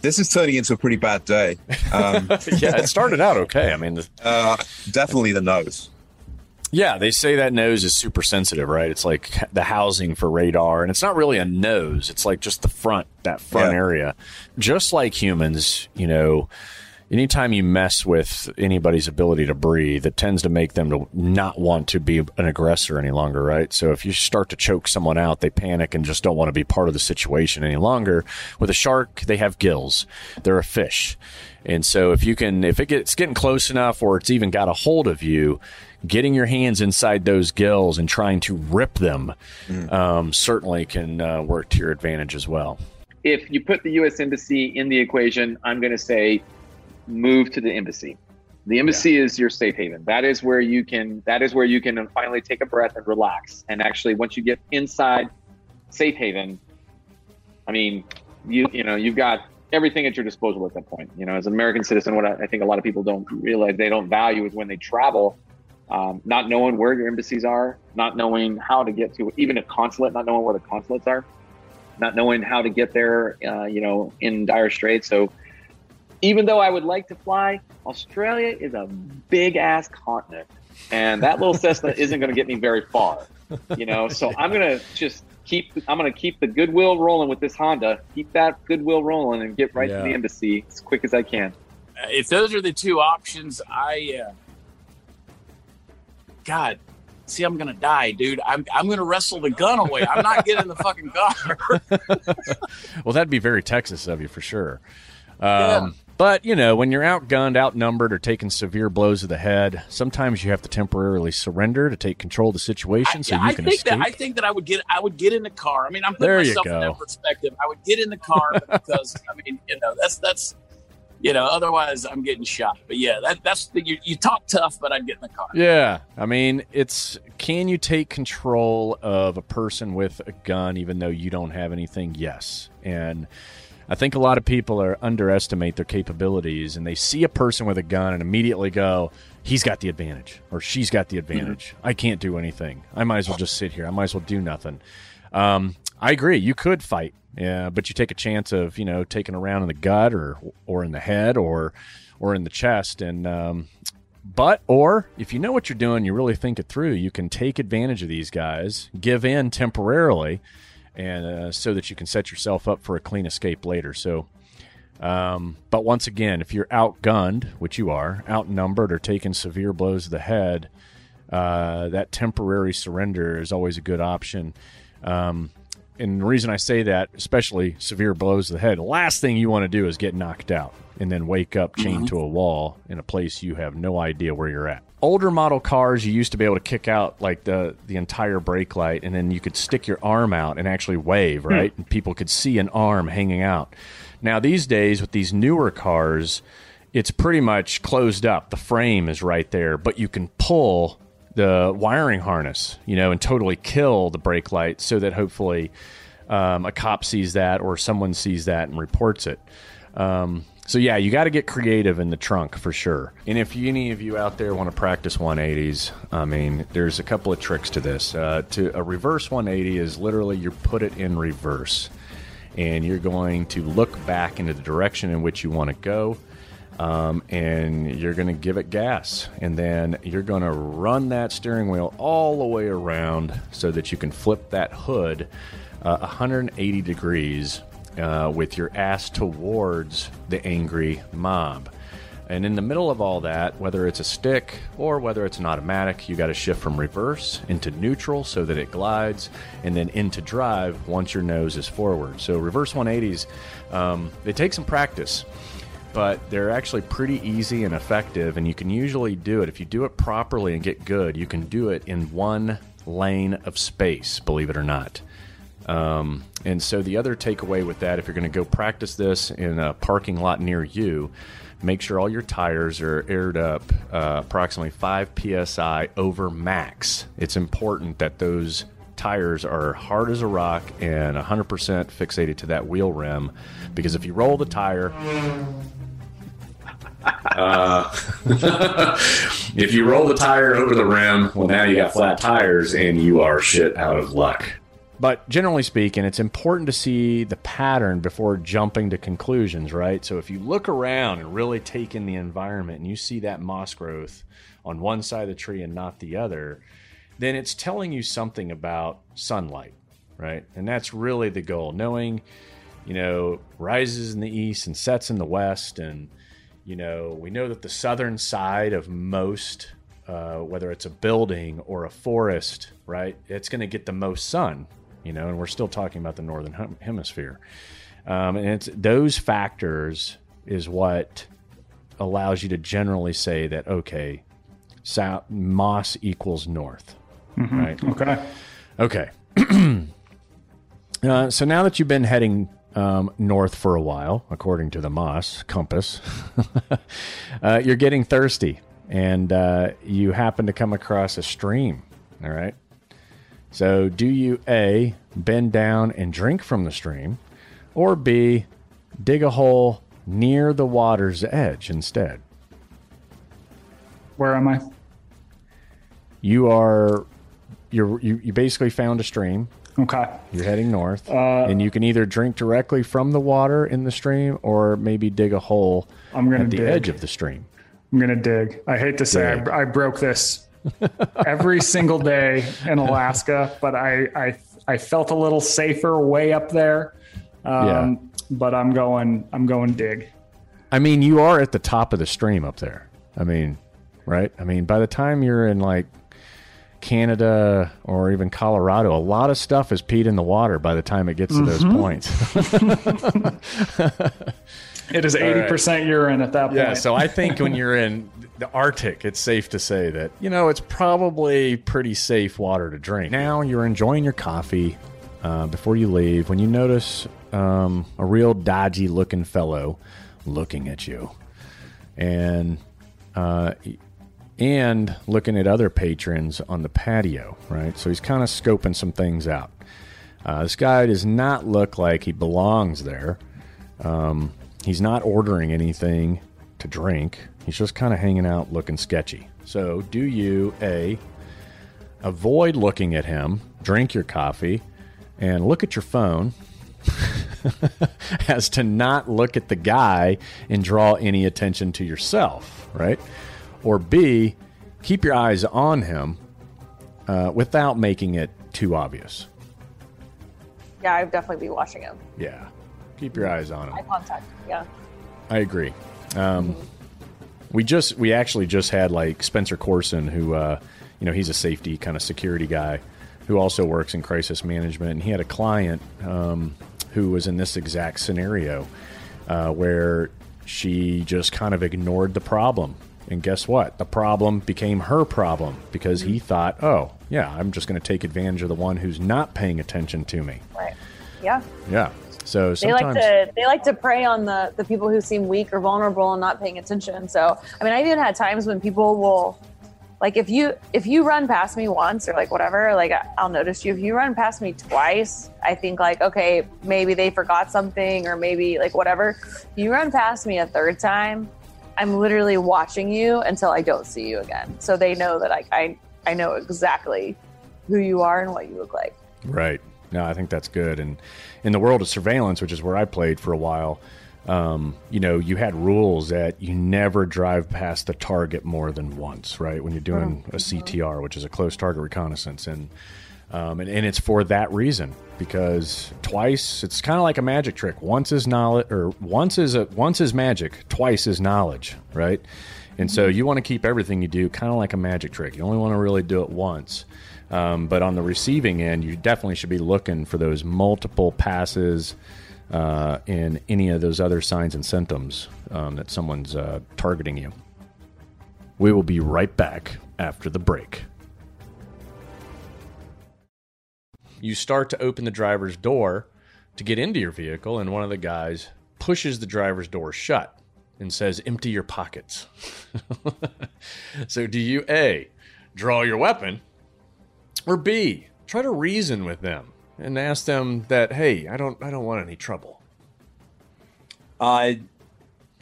This is turning into a pretty bad day. Um, (laughs) yeah, it started out okay. I mean, the, uh, definitely the nose. Yeah, they say that nose is super sensitive, right? It's like the housing for radar, and it's not really a nose. It's like just the front, that front Yeah. area. Just like humans, you know, anytime you mess with anybody's ability to breathe, it tends to make them to not want to be an aggressor any longer, right? So if you start to choke someone out, they panic and just don't want to be part of the situation any longer. With a shark, they have gills. They're a fish. And so if you can, if it gets getting close enough or it's even got a hold of you, getting your hands inside those gills and trying to rip them um, certainly can uh, work to your advantage as well. if you put the U.S. embassy in the equation, I'm going to say move to the embassy. The embassy is your safe haven. That is where you can. That is where you can finally take a breath and relax. And actually, once you get inside safe haven, I mean, you you know you've got everything at your disposal at that point. You know, as an American citizen, what I, I think a lot of people don't realize they don't value is when they travel, um, not knowing where your embassies are, not knowing how to get to even a consulate, not knowing where the consulates are not knowing how to get there, uh, you know, in dire straits. So even though I would like to fly, Australia is a big ass continent, and that little Cessna (laughs) isn't going to get me very far, you know. So I'm going to just keep. I'm going to keep the goodwill rolling with this Honda. Keep that goodwill rolling and get right Yeah. to the embassy as quick as I can. Uh, if those are the two options, I, uh, God, see, I'm gonna die, dude. I'm I'm gonna wrestle the gun away. I'm not getting the fucking car. (laughs) Well, that'd be very Texas of you for sure. Um, But, you know, when you're outgunned, outnumbered, or taking severe blows to the head, sometimes you have to temporarily surrender to take control of the situation so Yeah, you I can think escape. that I think that I would get I would get in the car. I mean, I'm putting There myself in that perspective. I would get in the car (laughs) because I mean, you know, that's that's you know, otherwise I'm getting shot. But yeah, that that's the, you, you talk tough, but I'd get in the car. Yeah, I mean, it's can you take control of a person with a gun even though you don't have anything? Yes. And I think a lot of people are underestimate their capabilities and they see a person with a gun and immediately go, he's got the advantage or she's got the advantage. I can't do anything. I might as well just sit here. I might as well do nothing. Um, I agree. You could fight, yeah, but you take a chance of you know taking a round in the gut or or in the head or or in the chest, and um, but or if you know what you're doing, you really think it through, you can take advantage of these guys, give in temporarily, and uh, so that you can set yourself up for a clean escape later. So. Um, but once again, if you're outgunned, which you are, outnumbered, or taking severe blows to the head, uh, that temporary surrender is always a good option. Um, and the reason I say that, especially severe blows to the head, the last thing you want to do is get knocked out and then wake up chained to a wall in a place you have no idea where you're at. Older model cars, you used to be able to kick out like the the entire brake light, and then you could stick your arm out and actually wave, right? And people could see an arm hanging out. Now these days, with these newer cars, it's pretty much closed up. The frame is right there, but you can pull the wiring harness, you know, and totally kill the brake light so that hopefully um, a cop sees that or someone sees that and reports it. Um, so yeah, you got to get creative in the trunk for sure. And if any of you out there want to practice 180s, I mean, there's a couple of tricks to this. Uh, to a reverse 180 is literally you put it in reverse, and you're going to look back into the direction in which you want to go um, and you're going to give it gas. And then you're going to run that steering wheel all the way around so that you can flip that hood uh, 180 degrees uh, with your ass towards the angry mob. And in the middle of all that, whether it's a stick or whether it's an automatic, you got to shift from reverse into neutral so that it glides, and then into drive once your nose is forward. So reverse 180s, um, they take some practice, but they're actually pretty easy and effective. And you can usually do it if you do it properly and get good. You can do it in one lane of space, believe it or not. Um, and so the other takeaway with that, if you're going to go practice this in a parking lot near you, make sure all your tires are aired up uh, approximately 5 psi over max. It's important that those tires are hard as a rock and 100% fixated to that wheel rim because if you roll the tire uh, (laughs) if you roll the tire over the rim, well, now you got flat tires and you are shit out of luck. But generally speaking, it's important to see the pattern before jumping to conclusions, right? So if you look around and really take in the environment and you see that moss growth on one side of the tree and not the other, then it's telling you something about sunlight, right? And that's really the goal. Knowing, you know, rises in the east and sets in the west. And, you know, we know that the southern side of most, uh, whether it's a building or a forest, right, it's going to get the most sun, you know, and we're still talking about the northern hemisphere. Um, and it's those factors is what allows you to generally say that okay, south moss equals north, Mhm. right? Okay. Okay. (clears throat) uh, so now that you've been heading um, north for a while, according to the Moss compass, (laughs) uh, you're getting thirsty, and uh, you happen to come across a stream. All right. So, do you A, bend down and drink from the stream, or B, dig a hole near the water's edge instead? Where am I? You are, you're, you, you basically found a stream. Okay. You're heading north, Uh, and you can either drink directly from the water in the stream, or maybe dig a hole I'm gonna at the dig. edge of the stream. I'm gonna dig. I hate to say I, I broke this every single day in Alaska, but I I I felt a little safer way up there. Um, Yeah. But I'm going. I'm going dig. I mean, you are at the top of the stream up there. I mean, right? I mean, by the time you're in like Canada or even Colorado, a lot of stuff is peed in the water by the time it gets to those Mhm. points. (laughs) (laughs) It is All right. eighty percent urine at that point. Yeah, so I think when you're in the Arctic, it's safe to say that, you know, it's probably pretty safe water to drink. Now you're enjoying your coffee uh, before you leave when you notice um, a real dodgy looking fellow looking at you. And, uh, and looking at other patrons on the patio, right? So he's kind of scoping some things out. Uh, this guy does not look like he belongs there. Um, he's not ordering anything to drink. He's just kind of hanging out looking sketchy. So, do you A, avoid looking at him, drink your coffee, and look at your phone (laughs) as to not look at the guy and draw any attention to yourself, right? Or B, keep your eyes on him uh, without making it too obvious. Yeah, I'd definitely be watching him. Yeah. Keep your eyes on him. Eye contact. Yeah. I agree. Um, we just we actually just had like Spencer Coursen, who uh, you know he's a safety kind of security guy, who also works in crisis management, and he had a client um, who was in this exact scenario uh, where she just kind of ignored the problem. And guess what? The problem became her problem because he thought, oh, yeah, I'm just going to take advantage of the one who's not paying attention to me. Right. Yeah. Yeah. So They like to they like to prey on the the people who seem weak or vulnerable and not paying attention. So I mean, I've even had times when people will, like, if you if you run past me once or like whatever, like I- I'll notice you. If you run past me twice, I think like okay, maybe they forgot something or maybe like whatever. If you run past me a third time, I'm literally watching you until I don't see you again. So they know that I I, I know exactly who you are and what you look like. Right. No, I think that's good. And in the world of surveillance, which is where I played for a while, um, you know, you had rules that you never drive past the target more than once, right? When you're doing a CTR, which is a close target reconnaissance. And Um, and, and it's for that reason because twice it's kind of like a magic trick. Once is knowledge, or once is a once is magic, twice is knowledge, right? And so you want to keep everything you do kind of like a magic trick. You only want to really do it once. Um, but on the receiving end, you definitely should be looking for those multiple passes uh, in any of those other signs and symptoms um, that someone's uh, targeting you. We will be right back after the break. You start to open the driver's door to get into your vehicle, and one of the guys pushes the driver's door shut and says, Empty your pockets. (laughs) so, do you A, draw your weapon, or B, try to reason with them and ask them that, hey, I don't I don't want any trouble? Uh,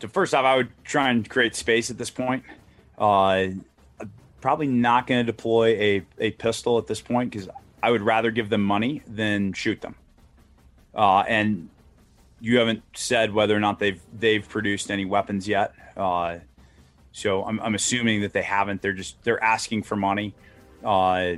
so first off, I would try and create space at this point. Uh, probably not going to deploy a, a pistol at this point because I would rather give them money than shoot them. Uh, and you haven't said whether or not they've they've produced any weapons yet. Uh, so I'm, I'm assuming that they haven't. They're just they're asking for money. Uh,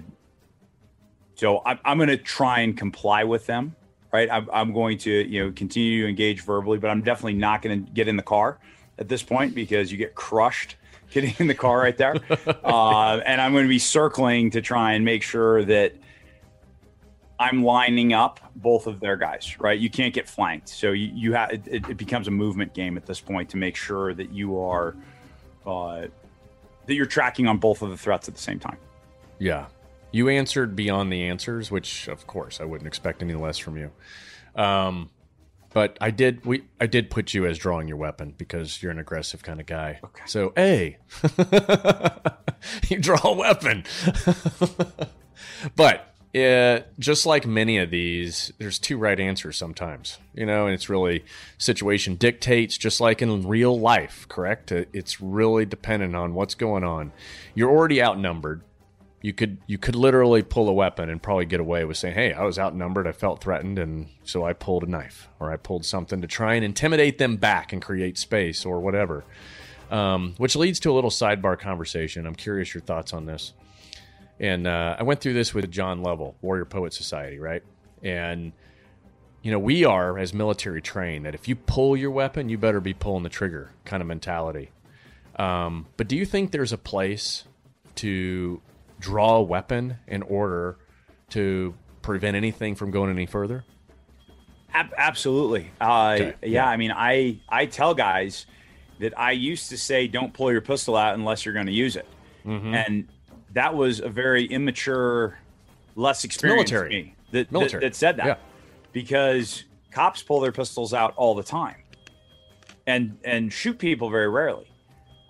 so I'm, I'm going to try and comply with them, right? I'm, I'm going to you know continue to engage verbally, but I'm definitely not going to get in the car at this point because you get crushed (laughs) getting in the car right there. (laughs) uh, and I'm going to be circling to try and make sure that I'm lining up both of their guys, right? You can't get flanked. So you, you have, it, it becomes a movement game at this point to make sure that you are, uh, that you're tracking on both of the threats at the same time. Yeah. You answered beyond the answers, which of course I wouldn't expect any less from you. Um, but I did we I did put you as drawing your weapon because you're an aggressive kind of guy. Okay. So A, (laughs) you draw a weapon. (laughs) but uh, just like many of these, there's two right answers sometimes, you know, and it's really situation dictates, just like in real life, correct? It's really dependent on what's going on. You're already outnumbered. You could you could literally pull a weapon and probably get away with saying, "Hey, I was outnumbered. I felt threatened, and so I pulled a knife or I pulled something to try and intimidate them back and create space or whatever." Um, which leads to a little sidebar conversation. I'm curious your thoughts on this. And uh, I went through this with John Lovell, Warrior Poet Society, right? And you know, we are as military trained that if you pull your weapon, you better be pulling the trigger kind of mentality. Um, but do you think there's a place to draw a weapon in order to prevent anything from going any further? Ab- absolutely. Uh, okay. yeah, yeah, I mean, I I tell guys that I used to say, don't pull your pistol out unless you're going to use it, mm-hmm. and that was a very immature, less experienced military. me that, military. That, that said that yeah. because cops pull their pistols out all the time and and shoot people very rarely.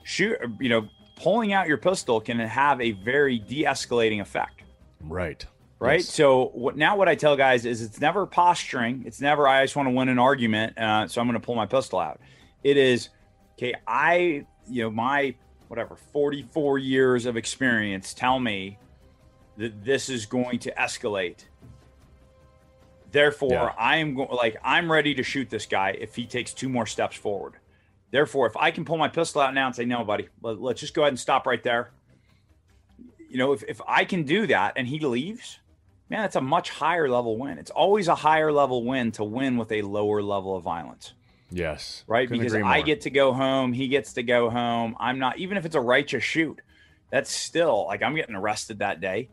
Shoot, you know, pulling out your pistol can have a very de-escalating effect. Right. Right. Yes. So what now? What I tell guys is, it's never posturing. It's never I just want to win an argument, uh, so I'm going to pull my pistol out. It is okay. I you know my whatever 44 years of experience tell me that this is going to escalate. Therefore, Yeah. I am going like I'm ready to shoot this guy if he takes two more steps forward. Therefore, if I can pull my pistol out now and say, "No, buddy, let, let's just go ahead and stop right there," you know, if if I can do that and he leaves, man, that's a much higher level win. It's always a higher level win to win with a lower level of violence Yes. right? Couldn't because I get to go home, he gets to go home. I'm not even if it's a righteous shoot. That's still like I'm getting arrested that day.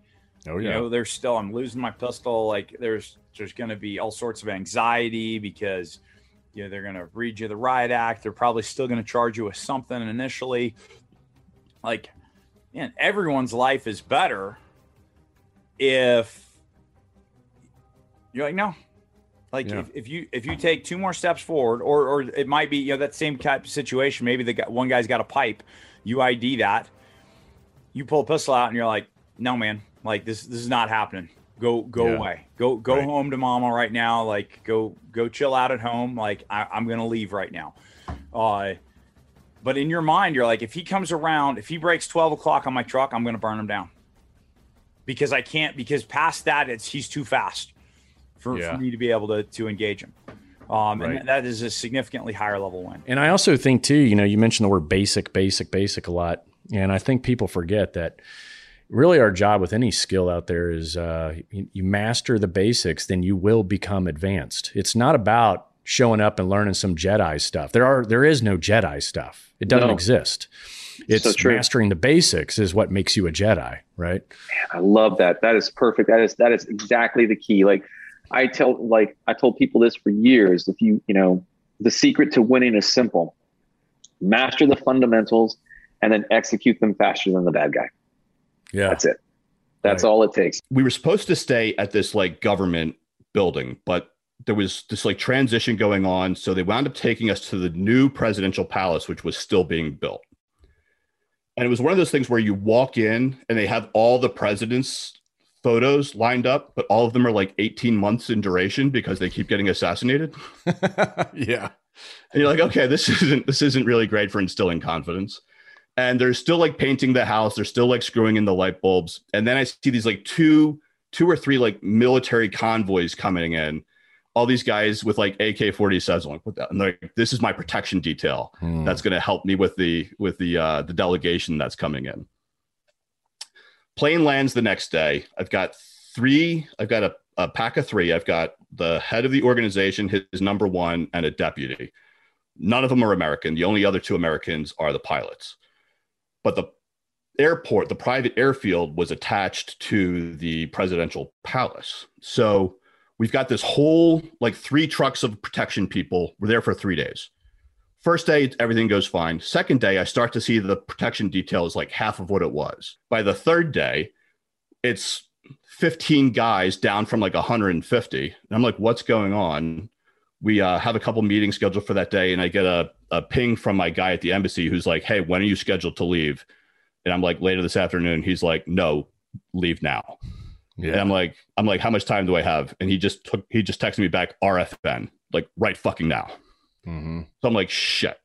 Oh yeah. You know, there's still I'm losing my pistol. Like there's there's going to be all sorts of anxiety because you know they're going to read you the riot act. They're probably still going to charge you with something initially. Like, man, everyone's life is better if you're like no, like Yeah. if, if you if you take two more steps forward, or or it might be you know that same type of situation. Maybe the guy, one guy's got a pipe, you ID that, you pull a pistol out, and you're like, no man, like this this is not happening. Go go Yeah. away. Go go Right. home to mama right now. Like go go chill out at home. Like I, I'm gonna leave right now. Uh, but in your mind, you're like, if he comes around, if he breaks 12 o'clock on my truck, I'm gonna burn him down because I can't. Because past that, it's he's too fast for, Yeah. for me to be able to to engage him. Um, Right. and that is a significantly higher level win. And I also think too, you know, you mentioned the word basic, basic, basic a lot, and I think people forget that really our job with any skill out there is uh, you, you master the basics, then you will become advanced. It's not about showing up and learning some Jedi stuff. There are there is no Jedi stuff. It doesn't No. exist. It's So mastering the basics is what makes you a Jedi, right? I love that. That is perfect. That is that is exactly the key. Like I tell like I told people this for years. If you, you know, the secret to winning is simple. Master the fundamentals and then execute them faster than the bad guy. Yeah. That's it. That's all it takes. we were supposed to stay at this like government building, but there was this like transition going on. So they wound up taking us to the new presidential palace, which was still being built. And it was one of those things where you walk in and they have all the presidents' photos lined up, but all of them are like 18 months in duration because they keep getting assassinated. (laughs) yeah. And you're like, okay, this isn't this isn't really great for instilling confidence. And they're still like painting the house, they're still like screwing in the light bulbs. And then I see these like two, two or three like military convoys coming in. All these guys with like AK-47. I'm like, what the? And they're like, this is my protection detail. Hmm. That's gonna help me with the with the uh the delegation that's coming in. Plane lands the next day. I've got three, I've got a, a pack of three. I've got the head of the organization, his number one, and a deputy. None of them are American. The only other two Americans are the pilots. But the airport, the private airfield, was attached to the presidential palace. So we've got this whole like three trucks of protection people. We're there for three days. First day, everything goes fine. Second day, I start to see the protection detail is like half of what it was. By the third day, it's 15 guys down from like 150. And I'm like, what's going on? We uh, have a couple meetings scheduled for that day, and I get a, a ping from my guy at the embassy who's like, hey, when are you scheduled to leave? And I'm like, later this afternoon. He's like, no, leave now. Yeah. And I'm like, I'm like, how much time do I have? And he just took, he just texted me back RFN, like right fucking now. Mm-hmm. So I'm like, shit.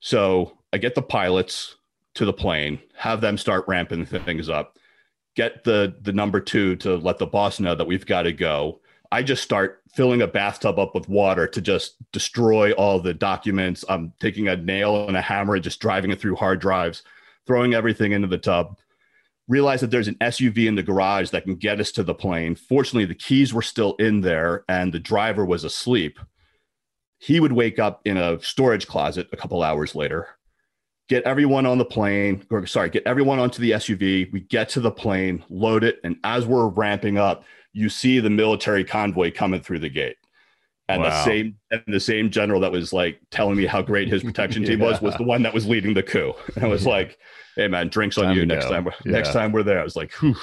So I get the pilots to the plane, have them start ramping things up, get the the number two to let the boss know that we've got to go. I just start filling a bathtub up with water to just destroy all the documents. I'm taking a nail and a hammer and just driving it through hard drives, throwing everything into the tub. Realize that there's an SUV in the garage that can get us to the plane. Fortunately, the keys were still in there and the driver was asleep he would wake up in a storage closet a couple hours later get everyone on the plane or sorry get everyone onto the suv we get to the plane load it and as we're ramping up you see the military convoy coming through the gate and the same and the same general that was like telling me how great his protection (laughs) team was was the one that was leading the coup (laughs) and i was like hey man drinks on Time you next go. time we're- next time we're there i was like Whew.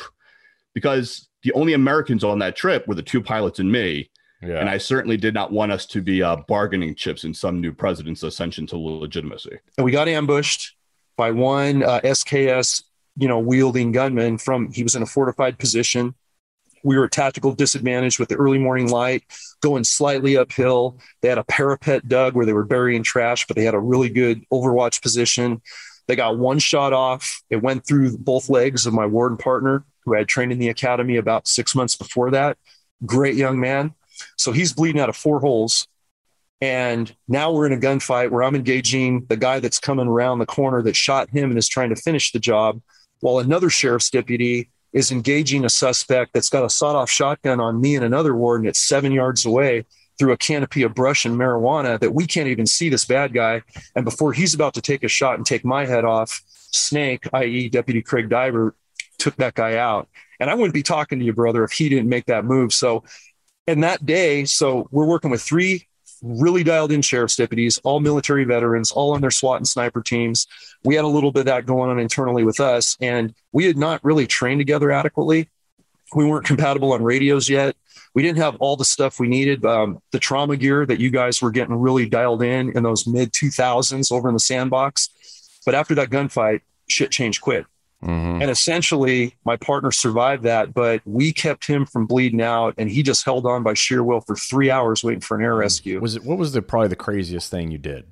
because the only americans on that trip were the two pilots and me Yeah. and I certainly did not want us to be uh, bargaining chips in some new president's ascension to legitimacy. and we got ambushed by one uh, SKS, you know, wielding gunman from. He was in a fortified position. We were at tactical disadvantage with the early morning light, going slightly uphill. They had a parapet dug where they were burying trash, but they had a really good overwatch position. They got one shot off. It went through both legs of my warden partner, who I had trained in the academy about six months before that. Great young man. So he's bleeding out of four holes. And now we're in a gunfight where I'm engaging the guy that's coming around the corner that shot him and is trying to finish the job, while another sheriff's deputy is engaging a suspect that's got a sawed off shotgun on me and another warden at seven yards away through a canopy of brush and marijuana that we can't even see this bad guy. And before he's about to take a shot and take my head off, Snake, i.e., Deputy Craig Diver, took that guy out. And I wouldn't be talking to you, brother, if he didn't make that move. So, in that day, so we're working with three really dialed in sheriff's deputies, all military veterans, all on their SWAT and sniper teams. We had a little bit of that going on internally with us, and we had not really trained together adequately. We weren't compatible on radios yet. We didn't have all the stuff we needed. Um, the trauma gear that you guys were getting really dialed in in those mid 2000s over in the sandbox. But after that gunfight, shit changed quick. Mm-hmm. And essentially, my partner survived that, but we kept him from bleeding out, and he just held on by sheer will for three hours waiting for an air rescue. Was it what was the probably the craziest thing you did?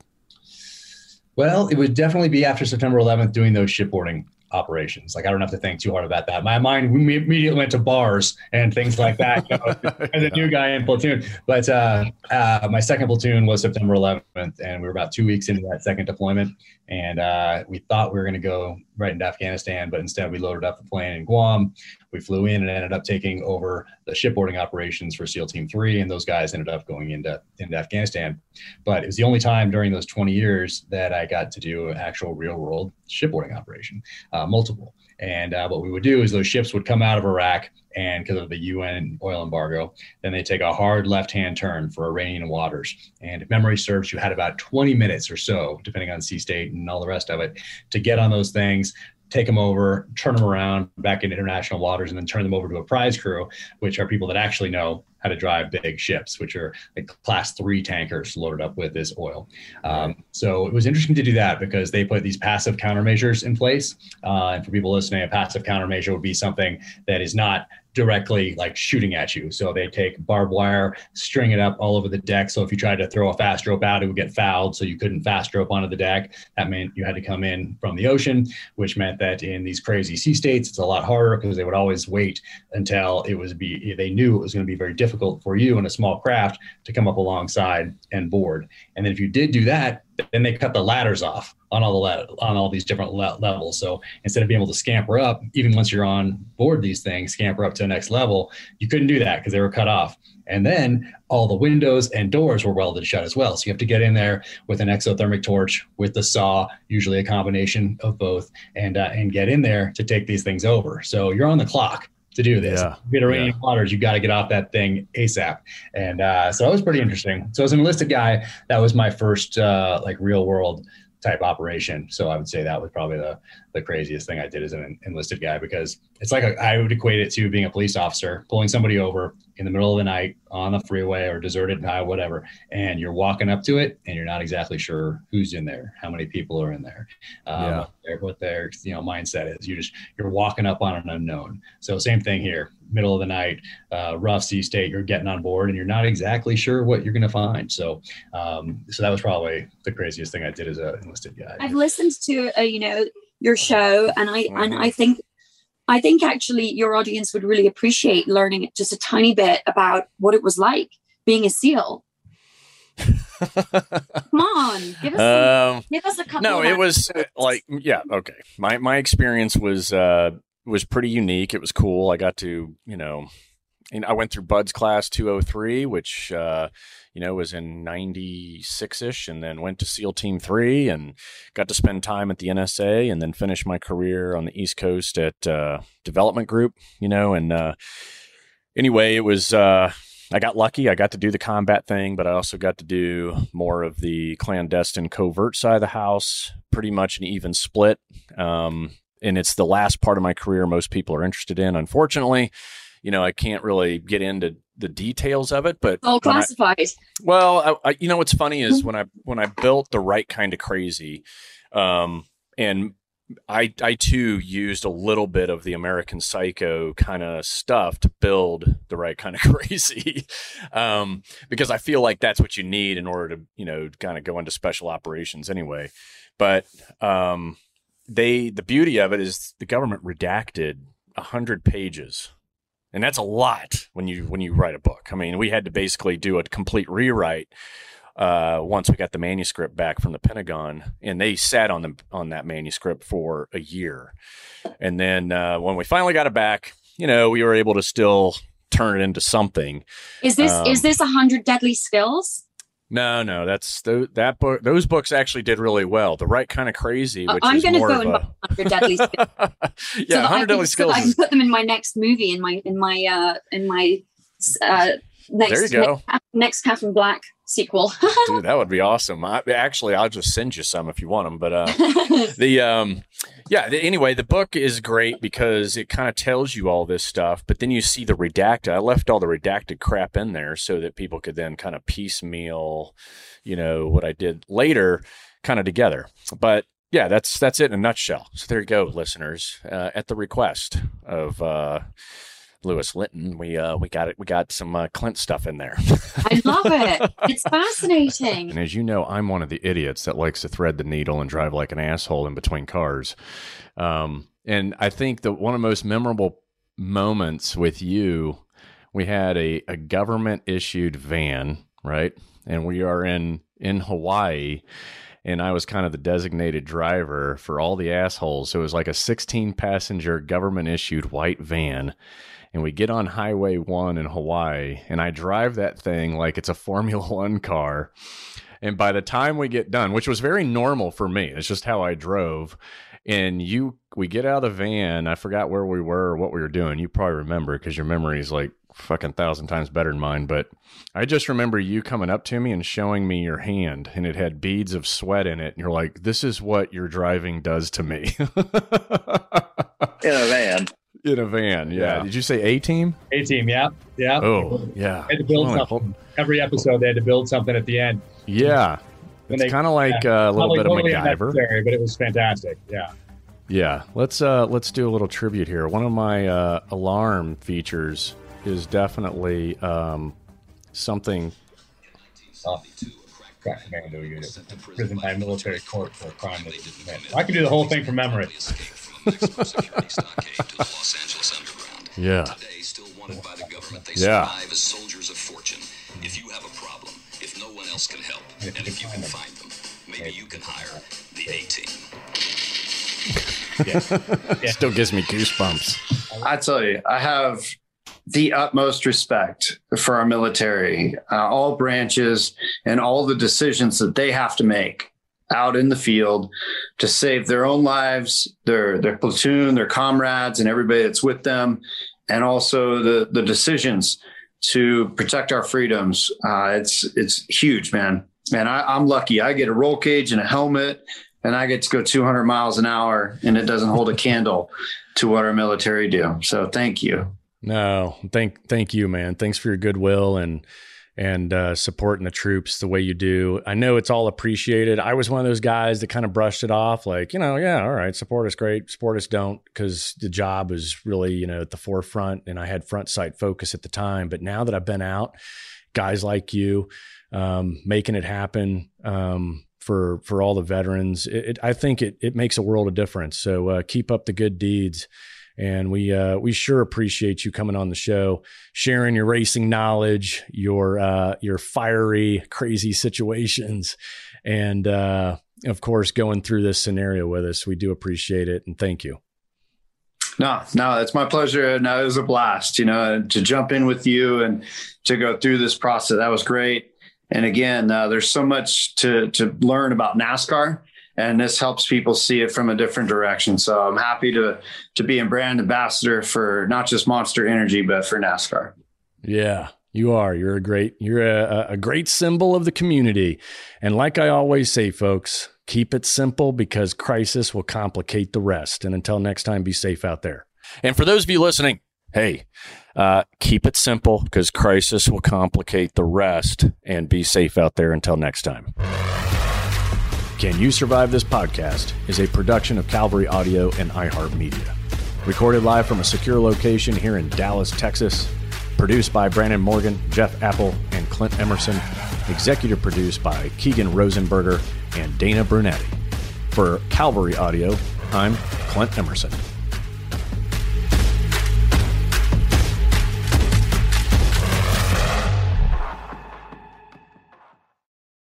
Well, it would definitely be after September 11th doing those shipboarding operations. Like I don't have to think too hard about that. My mind immediately went to bars and things like that you know, (laughs) as a new guy in platoon. But uh, uh, my second platoon was September 11th, and we were about two weeks into that second deployment, and uh, we thought we were going to go right into Afghanistan, but instead we loaded up the plane in Guam. We flew in and ended up taking over the shipboarding operations for SEAL Team Three, and those guys ended up going into into Afghanistan. But it was the only time during those 20 years that I got to do an actual real world shipboarding operation, uh, multiple. And uh, what we would do is those ships would come out of Iraq, and because of the UN oil embargo, then they take a hard left hand turn for Iranian waters. And if memory serves, you had about 20 minutes or so, depending on sea state and all the rest of it, to get on those things, take them over, turn them around back into international waters, and then turn them over to a prize crew, which are people that actually know how to drive big ships, which are like class three tankers loaded up with this oil. Um, so it was interesting to do that because they put these passive countermeasures in place. Uh, and for people listening, a passive countermeasure would be something that is not directly like shooting at you. So they take barbed wire, string it up all over the deck. So if you tried to throw a fast rope out, it would get fouled. So you couldn't fast rope onto the deck. That meant you had to come in from the ocean, which meant that in these crazy sea states, it's a lot harder because they would always wait until it was be they knew it was going to be very difficult for you in a small craft to come up alongside and board. And then if you did do that, then they cut the ladders off on all the la- on all these different le- levels. So instead of being able to scamper up, even once you're on board these things, scamper up to the next level, you couldn't do that because they were cut off. And then all the windows and doors were welded shut as well. So you have to get in there with an exothermic torch, with the saw, usually a combination of both, and uh, and get in there to take these things over. So you're on the clock to do this. Yeah. Get Iranian yeah. waters, you got to get off that thing ASAP. And uh, so that was pretty interesting. So as an enlisted guy, that was my first uh, like real world type operation. So I would say that was probably the the craziest thing I did as an enlisted guy because it's like a, I would equate it to being a police officer, pulling somebody over in the middle of the night on the freeway or deserted highway, whatever, and you're walking up to it and you're not exactly sure who's in there, how many people are in there, um, Yeah. what, their, what their you know mindset is. You just you're walking up on an unknown. So same thing here, middle of the night, uh, rough sea state, you're getting on board and you're not exactly sure what you're going to find. So um, so that was probably the craziest thing I did as a enlisted guy. I've listened to uh, you know your show, and I and I think I think actually your audience would really appreciate learning just a tiny bit about what it was like being a SEAL. (laughs) Come on, give us some, Um, give us a couple. no, of it was like yeah, okay. My my experience was uh was pretty unique. It was cool. I got to you know, and I went through BUD/S class 203, which uh, you know was in 96 ish, and then went to SEAL Team Three and got to spend time at the NSA, and then finish my career on the East Coast at uh, Development Group. You know, and uh, anyway, it was. Uh, I got lucky. I got to do the combat thing, but I also got to do more of the clandestine covert side of the house, pretty much an even split. Um, and it's the last part of my career most people are interested in. Unfortunately, you know, I can't really get into the details of it, but all when I- well, I, I, you know what's funny is when I when I built the right kind of crazy, um, and I I too used a little bit of the American Psycho kind of stuff to build the right kind of (laughs) crazy, um, because I feel like that's what you need in order to you know kind of go into special operations anyway. But um, they the beauty of it is the government redacted a hundred pages and that's a lot when you when you write a book. I mean, we had to basically do a complete rewrite uh, once we got the manuscript back from the Pentagon, and they sat on the on that manuscript for a year. And then uh, when we finally got it back, you know, we were able to still turn it into something. Is this Um, is this a hundred deadly skills? No, no, that's th- that book. Those books actually did really well. The right kind of crazy, which I'm going to go and a buy (laughs) hundred deadly skills. yeah, so hundred can- deadly so skills. that I can put them in my next movie in my in my uh in my uh next There you go. next, next Catherine Black sequel. (laughs) Dude, that would be awesome. I, actually, I'll just send you some if you want them. But uh, (laughs) the um, yeah. The, anyway, the book is great because it kind of tells you all this stuff, but then you see the redacted. I left all the redacted crap in there so that people could then kind of piecemeal, you know, what I did later, kind of together. But yeah, that's that's it in a nutshell. So there you go, listeners. Uh, at the request of uh, Lewis Linton, we uh, we got it. We got some uh, Clint stuff in there. I love it. (laughs) It's fascinating. And as you know, I'm one of the idiots that likes to thread the needle and drive like an asshole in between cars. Um, and I think that one of the most memorable moments with you, we had a, a government issued van, right? And we are in in Hawaii and I was kind of the designated driver for all the assholes. So it was like a 16 passenger government issued white van. And we get on Highway 1 in Hawaii, and I drive that thing like it's a Formula (laughs) One car. And by the time we get done, which was very normal for me, it's just how I drove. And you, we get out of the van. I forgot where we were or what we were doing. You probably remember because your memory is like fucking thousand times better than mine. But I just remember you coming up to me and showing me your hand, and it had beads of sweat in it. And you're like, "This is what your driving does to me." in a van. (laughs) In a van, yeah. Yeah. Did you say A team? A team, yeah, yeah. Oh, yeah. They had to build Hold on, something. Every episode, they had to build something at the end. Yeah, And it's kind of like yeah, uh, a little probably bit of totally MacGyver. but it was fantastic. Yeah. Yeah, let's uh let's do a little tribute here. One of my uh, alarm features is definitely um, something. Oh. Crack commando unit, prison by military court for a crime they didn't commit. I can do the whole thing from memory. (laughs) Yeah. They Yeah. (laughs) survive as soldiers of fortune. If you have a problem, if no one else can help, and if you can find them, maybe you can hire the A team. Still gives me goosebumps. I tell you, I have the utmost respect for our military, uh, all branches, and all the decisions that they have to make out in the field to save their own lives, their their platoon, their comrades, and everybody that's with them, and also the the decisions to protect our freedoms. Uh, it's it's huge, man. Man, I, I'm lucky. I get a roll cage and a helmet, and I get to go 200 miles an hour, and it doesn't hold a candle to what our military do. So thank you. No, thank thank you, man. Thanks for your goodwill and and uh, supporting the troops the way you do. I know it's all appreciated. I was one of those guys that kind of brushed it off, like you know, yeah, all right, support us, great. Support us, don't, because the job was really you know at the forefront, and I had front sight focus at the time. But now that I've been out, guys like you um, making it happen. Um, for, for all the veterans, it, it, I think it, it makes a world of difference. So uh, keep up the good deeds and we uh, we sure appreciate you coming on the show, sharing your racing knowledge, your uh, your fiery, crazy situations, and uh, of course going through this scenario with us. We do appreciate it, and thank you. No, no, it's my pleasure. No, it was a blast, you know, to jump in with you and to go through this process. That was great. And again, uh, there's so much to to learn about NASCAR, and this helps people see it from a different direction. So I'm happy to to be a brand ambassador for not just Monster Energy, but for NASCAR. Yeah, you are. You're a great. You're a, a great symbol of the community, and like I always say, folks, keep it simple because crisis will complicate the rest. And until next time, be safe out there. And for those of you listening, hey, uh, keep it simple because crisis will complicate the rest. And be safe out there until next time. Can You Survive This Podcast is a production of Calvary Audio and iHeartMedia. Recorded live from a secure location here in Dallas, Texas. Produced by Brandon Morgan, Jeff Apple, and Clint Emerson. Executive produced by Keegan Rosenberger and Dana Brunetti. For Calvary Audio, I'm Clint Emerson.